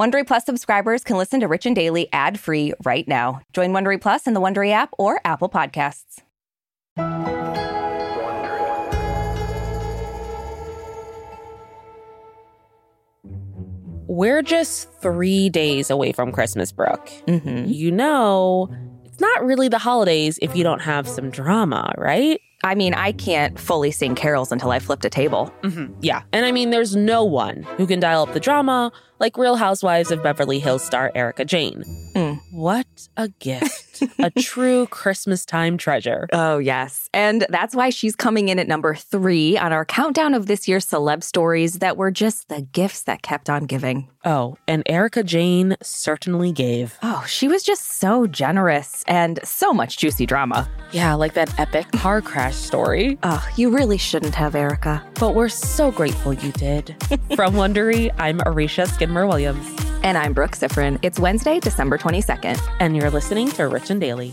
Wondery Plus subscribers can listen to Rich and Daily ad-free right now. Join Wondery Plus in the Wondery app or Apple Podcasts. We're just three days away from Christmas, Brooke. Mm-hmm. You know, it's not really the holidays if you don't have some drama, right? I mean, I can't fully sing carols until I flipped a table. Mm-hmm. Yeah. And I mean, there's no one who can dial up the drama like Real Housewives of Beverly Hills star Erika Jayne. Mm. What a gift. a true Christmas time treasure. Oh, yes. And that's why she's coming in at number three on our countdown of this year's celeb stories that were just the gifts that kept on giving. Oh, and Erika Jayne certainly gave. Oh, she was just so generous and so much juicy drama. Yeah, like that epic car crash story. Oh, you really shouldn't have, Erika. But we're so grateful you did. From Wondery, I'm Marisha Skidmore Williams. And I'm Brooke Siffrinn. It's Wednesday, December 22nd. And you're listening to Rich and Daily.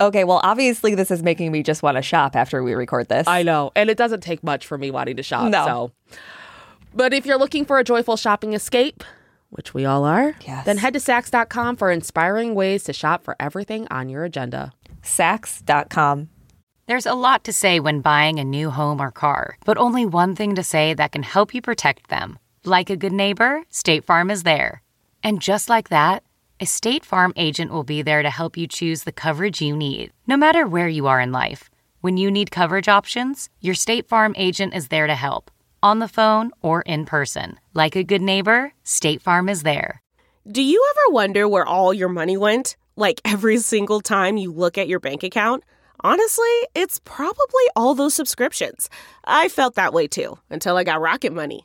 Okay, well, obviously, this is making me just want to shop after we record this. I know. And it doesn't take much for me wanting to shop. No. So. But if you're looking for a joyful shopping escape, which we all are, Yes. then head to Saks.com for inspiring ways to shop for everything on your agenda. Saks.com. There's a lot to say when buying a new home or car, but only one thing to say that can help you protect them. Like a good neighbor, State Farm is there. And just like that, a State Farm agent will be there to help you choose the coverage you need, no matter where you are in life. When you need coverage options, your State Farm agent is there to help, on the phone or in person. Like a good neighbor, State Farm is there. Do you ever wonder where all your money went? Like every single time you look at your bank account? Honestly, it's probably all those subscriptions. I felt that way too until I got Rocket Money.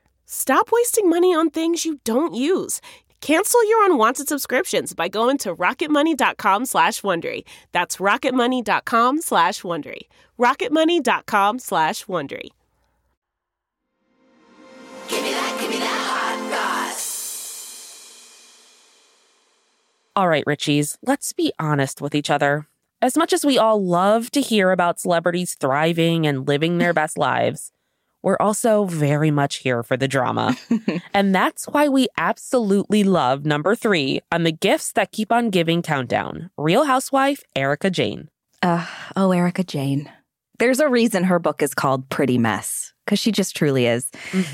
Stop wasting money on things you don't use. Cancel your unwanted subscriptions by going to rocketmoney.com slash Wondery. That's rocketmoney.com slash Wondery. rocketmoney.com slash Wondery. Give me that, give me that hot goss. All right, Richies, let's be honest with each other. As much as we all love to hear about celebrities thriving and living their best lives, we're also very much here for the drama. and that's why we absolutely love number three on the gifts that keep on giving countdown Real Housewife Erika Jayne. Uh, oh, Erika Jayne. There's a reason her book is called Pretty Mess, because she just truly is.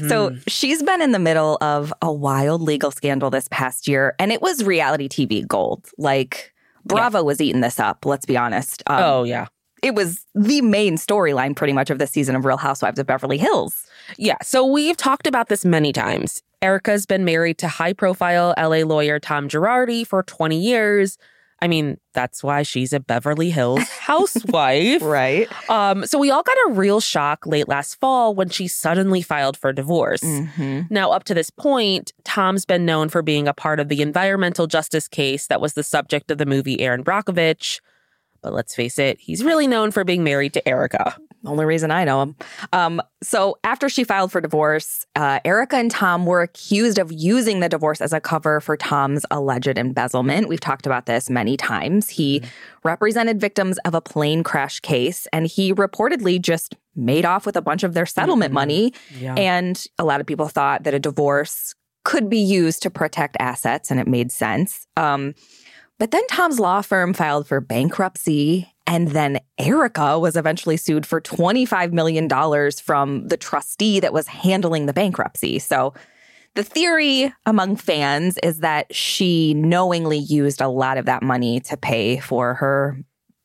So she's been in the middle of a wild legal scandal this past year, and it was reality TV gold. Like, Bravo was eating this up, let's be honest. Um, oh, yeah. It was the main storyline, pretty much, of this season of Real Housewives of Beverly Hills. Yeah, so we've talked about this many times. Erika's been married to high profile LA lawyer Tom Girardi for 20 years. I mean, that's why she's a Beverly Hills housewife. Right. Um, so we all got a real shock late last fall when she suddenly filed for divorce. Mm-hmm. Now, up to this point, Tom's been known for being a part of the environmental justice case that was the subject of the movie Erin Brockovich. But let's face it, he's really known for being married to Erika. Only reason I know him. Um, so after she filed for divorce, uh, Erika and Tom were accused of using the divorce as a cover for Tom's alleged embezzlement. We've talked about this many times. He represented victims of a plane crash case, and he reportedly just made off with a bunch of their settlement money. Yeah. And a lot of people thought that a divorce could be used to protect assets, and it made sense. Um, but then Tom's law firm filed for bankruptcy. And then Erika was eventually sued for $25 million from the trustee that was handling the bankruptcy. So the theory among fans is that she knowingly used a lot of that money to pay for her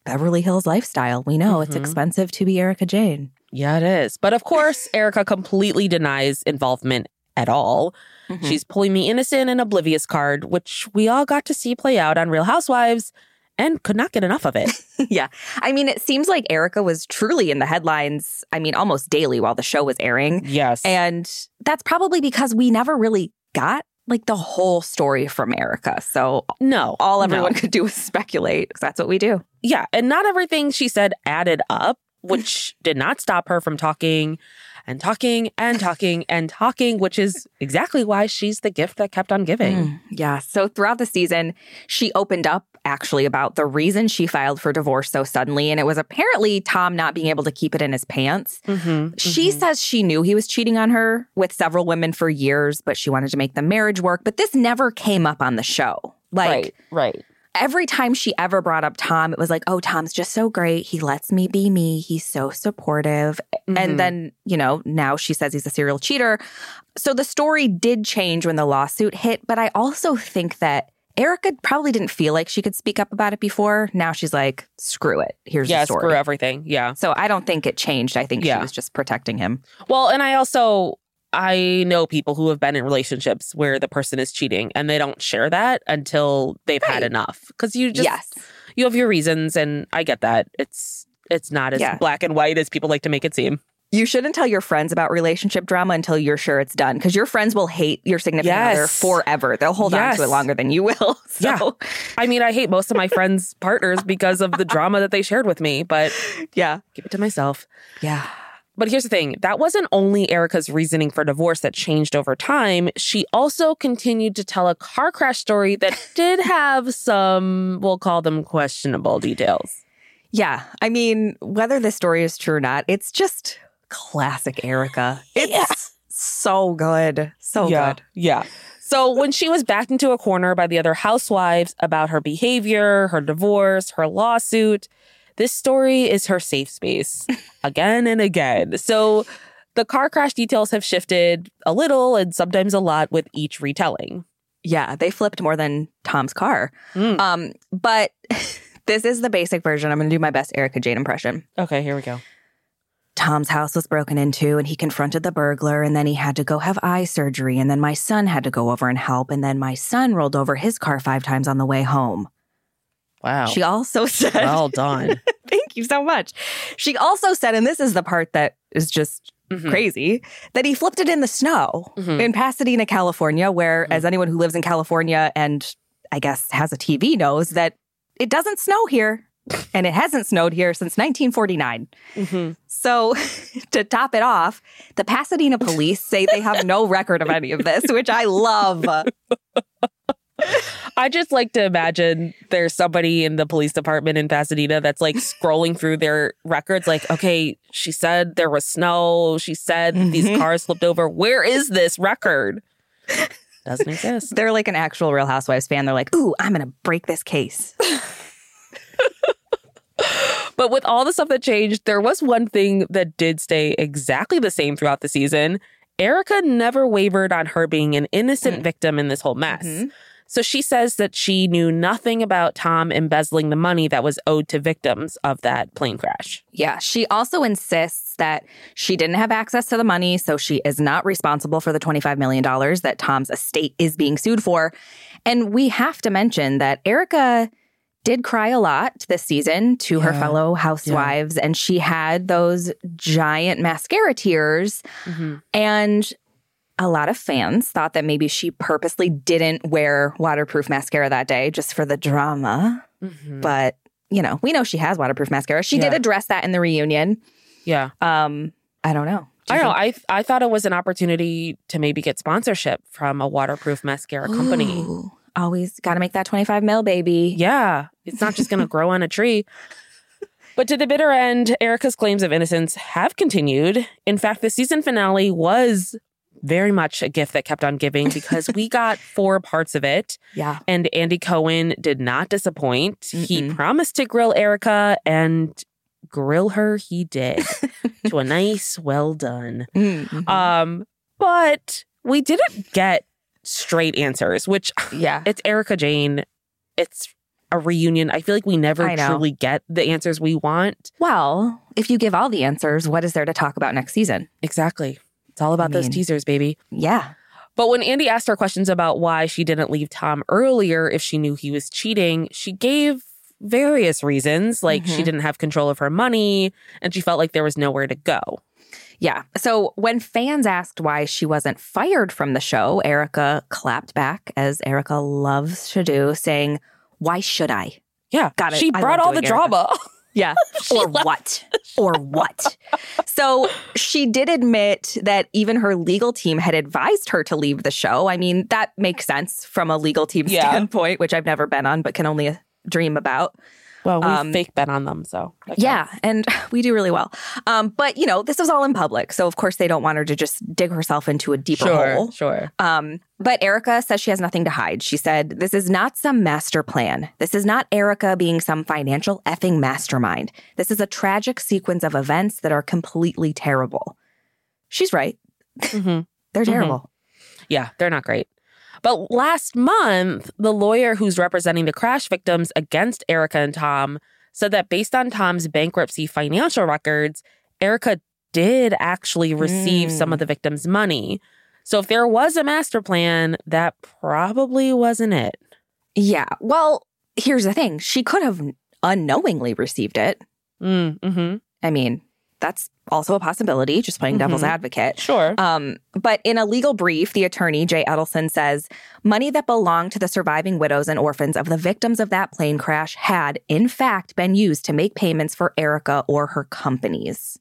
Beverly Hills lifestyle. We know it's Mhm. expensive to be Erika Jayne. Yeah, it is. But of course, Erika completely denies involvement at all. Mhm. She's pulling the innocent and oblivious card, which we all got to see play out on Real Housewives and could not get enough of it. yeah. I mean, it seems like Erika was truly in the headlines, I mean, almost daily while the show was airing. yes. And that's probably because we never really got like the whole story from Erika. So no. all everyone no. could do was speculate because that's what we do. Yeah. And not everything she said added up, which did not stop her from talking and talking and talking and talking, which is exactly why she's the gift that kept on giving. Mm, yeah. So throughout the season, she opened up actually about the reason she filed for divorce so suddenly. And it was apparently Tom not being able to keep it in his pants. Mhm, She mhm. says she knew he was cheating on her with several women for years, but she wanted to make the marriage work. But this never came up on the show. Like, right, right. Every time she ever brought up Tom, it was like, oh, Tom's just so great. He lets me be me. He's so supportive. Mhm. And then, you know, now she says he's a serial cheater. So the story did change when the lawsuit hit. But I also think that Erika probably didn't feel like she could speak up about it before. Now she's like, screw it. Here's yeah, the story. screw everything. Yeah. So I don't think it changed. I think Yeah. she was just protecting him. Well, and I also I know people who have been in relationships where the person is cheating and they don't share that until they've had enough. Cuz you just yes. you have your reasons and I get that. It's it's not as Yeah. black and white as people like to make it seem. You shouldn't tell your friends about relationship drama until you're sure it's done because your friends will hate your significant other forever. They'll hold on to it longer than you will. So, Yeah. I mean, I hate most of my friends' partners because of the drama that they shared with me, but yeah. keep it to myself. Yeah. But here's the thing that wasn't only Erika's reasoning for divorce that changed over time. She also continued to tell a car crash story that did have some, we'll call them questionable details. Yeah. I mean, whether this story is true or not, it's just classic Erika. It's Yeah. so good. So yeah. good. Yeah. So when she was backed into a corner by the other housewives about her behavior, her divorce, her lawsuit, this story is her safe space again and again. So the car crash details have shifted a little and sometimes a lot with each retelling. Yeah. They flipped more than Tom's car. Mm. Um, but this is the basic version. I'm going to do my best Erika Jayne impression. Okay, here we go. Tom's house was broken into and he confronted the burglar and then he had to go have eye surgery and then my son had to go over and help and then my son rolled over his car 5 times on the way home. Wow. She also said well done. Thank you so much. She also said and this is the part that is just Mhm. crazy that he flipped it in the snow Mhm. in Pasadena, California where Mhm. as anyone who lives in California and I guess has a TV knows that it doesn't snow here and it hasn't snowed here since 1949. Mhm. So, to top it off, the Pasadena police say they have no record of any of this, which I love. I just like to imagine there's somebody in the police department in Pasadena that's like scrolling through their records, like, okay, she said there was snow. She said these Mhm. cars flipped over. Where is this record? Doesn't exist. They're like an actual Real Housewives fan. They're like, ooh, I'm going to break this case. But with all the stuff that changed, there was one thing that did stay exactly the same throughout the season. Erika never wavered on her being an innocent Mm. victim in this whole mess. Mhm. So she says that she knew nothing about Tom embezzling the money that was owed to victims of that plane crash. Yeah. She also insists that she didn't have access to the money, so she is not responsible for the $25 million that Tom's estate is being sued for. And we have to mention that Erika did cry a lot this season to her fellow housewives, and she had those giant mascara tears. Mm-hmm. And a lot of fans thought that maybe she purposely didn't wear waterproof mascara that day just for the drama. Mhm. But, you know, we know she has waterproof mascara. She did address that in the reunion. Yeah. Um, I don't know. Do I don't know. I I thought it was an opportunity to maybe get sponsorship from a waterproof mascara think- company. Ooh, always got to make that 25 mil, baby. Yeah, it's not just going to grow on a tree. But to the bitter end, Erika's claims of innocence have continued. In fact, the season finale was very much a gift that kept on giving because we got four parts of it. Yeah. And Andy Cohen did not disappoint. He Mm-mm. promised to grill Erika and grill her he did to a nice well done. Mhm. Um but we didn't get straight answers, which yeah. it's Erika Jayne. It's a reunion. I feel like we never truly get the answers we want. Well, if you give all the answers, what is there to talk about next season? Exactly. It's all about those mean- teasers, baby. Yeah. But when Andy asked her questions about why she didn't leave Tom earlier if she knew he was cheating, she gave various reasons, like she Mhm. didn't have control of her money and she felt like there was nowhere to go. Yeah. So when fans asked why she wasn't fired from the show, Erika clapped back, as Erika loves to do, saying, Why should I? Yeah. Got it. She brought all the Erika. drama. Yeah. or what? Or what? So she did admit that even her legal team had advised her to leave the show. I mean, that makes sense from a legal team Yeah. standpoint, which I've never been on, but can only dream about. Well, we Um, fake bet on them, so that Yeah, counts. and we do really well. Um, but you know, this was all in public, so of course they don't want her to just dig herself into a deeper Sure, hole. sure. Um, but Erika says she has nothing to hide. She said, This is not some master plan. This is not Erika being some financial effing mastermind. This is a tragic sequence of events that are completely terrible. She's right. Mhm. They're Mhm. terrible. Yeah, they're not great. But last month, the lawyer who's representing the crash victims against Erika and Tom said that based on Tom's bankruptcy financial records, Erika did actually receive Mm. some of the victims' money. So if there was a master plan, that probably wasn't it. Yeah. Well, here's the thing she could have unknowingly received it. Mm, hmm I mean, that's also a possibility, just playing devil's Mhm. advocate. Sure. Um, but in a legal brief, the attorney, Jay Edelson, says money that belonged to the surviving widows and orphans of the victims of that plane crash had, in fact, been used to make payments for Erika or her companies.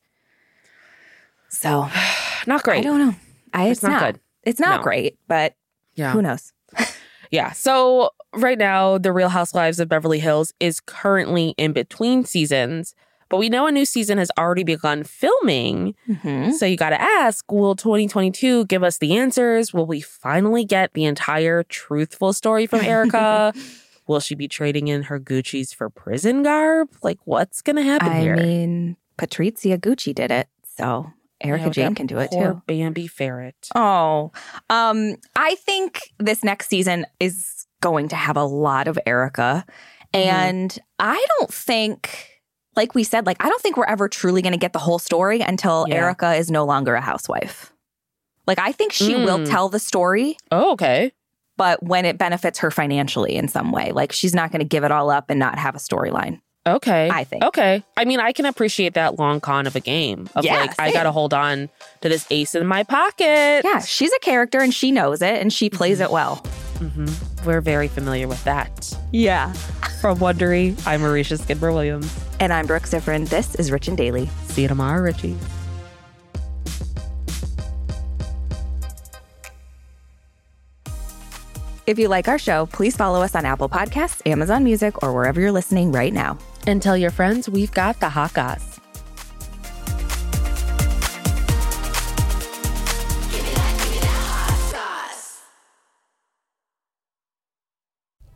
So not great. I don't know. I, It's not good. It's not No. great, but yeah. who knows? Yeah. So right now, The Real Housewives of Beverly Hills is currently in between seasons, but we know a new season has already begun filming. Mhm. So you got to ask will 2022 give us the answers? Will we finally get the entire truthful story from Erika? will she be trading in her Gucci's for prison garb? Like, what's going to happen I here? I mean, Patrizia Gucci did it, so Erika Jayne can do it too. Bambi ferret. Oh, um, I think this next season is going to have a lot of Erica. Mm-hmm. And I don't think, like we said, like, I don't think we're ever truly going to get the whole story until Yeah. Erika is no longer a housewife. Like, I think she will Mm. tell the story, Oh, okay. but when it benefits her financially in some way, like, she's not going to give it all up and not have a storyline. Okay. I think. Okay. I mean, I can appreciate that long con of a game of Yeah, like, I got to hold on to this ace in my pocket. Yeah, she's a character and she knows it and she plays it well. hmm We're very familiar with that. Yeah. From Wondery, I'm Marisha Skidmore Williams. And I'm Brooke Siffrinn. This is Rich and Daily. See you tomorrow, Richie. If you like our show, please follow us on Apple Podcasts, Amazon Music, or wherever you're listening right now. And tell your friends we've got the hot goss.